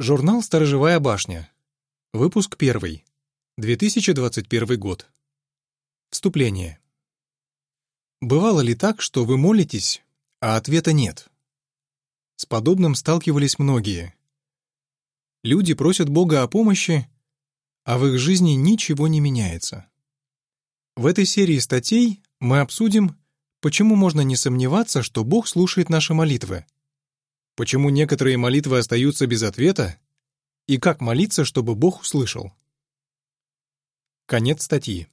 Журнал «Сторожевая башня». Выпуск 1. 2021 год. Вступление. Бывало ли так, что вы молитесь, а ответа нет? С подобным сталкивались многие. Люди просят Бога о помощи, а в их жизни ничего не меняется. В этой серии статей мы обсудим, почему можно не сомневаться, что Бог слушает наши молитвы, Почему некоторые молитвы остаются без ответа? И как молиться, чтобы Бог услышал? Конец статьи.